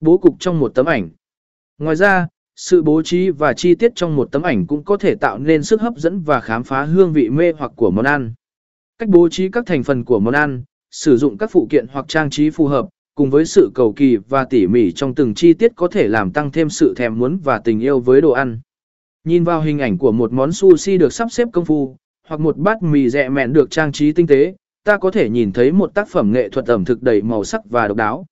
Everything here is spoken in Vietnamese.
bố cục trong một tấm ảnh. Ngoài ra, sự bố trí và chi tiết trong một tấm ảnh cũng có thể tạo nên sức hấp dẫn và khám phá hương vị mê hoặc của món ăn. Cách bố trí các thành phần của món ăn, sử dụng các phụ kiện hoặc trang trí phù hợp, cùng với sự cầu kỳ và tỉ mỉ trong từng chi tiết có thể làm tăng thêm sự thèm muốn và tình yêu với đồ ăn. Nhìn vào hình ảnh của một món sushi được sắp xếp công phu, hoặc một bát mì dẹ mẹn được trang trí tinh tế, ta có thể nhìn thấy một tác phẩm nghệ thuật ẩm thực đầy màu sắc và độc đáo.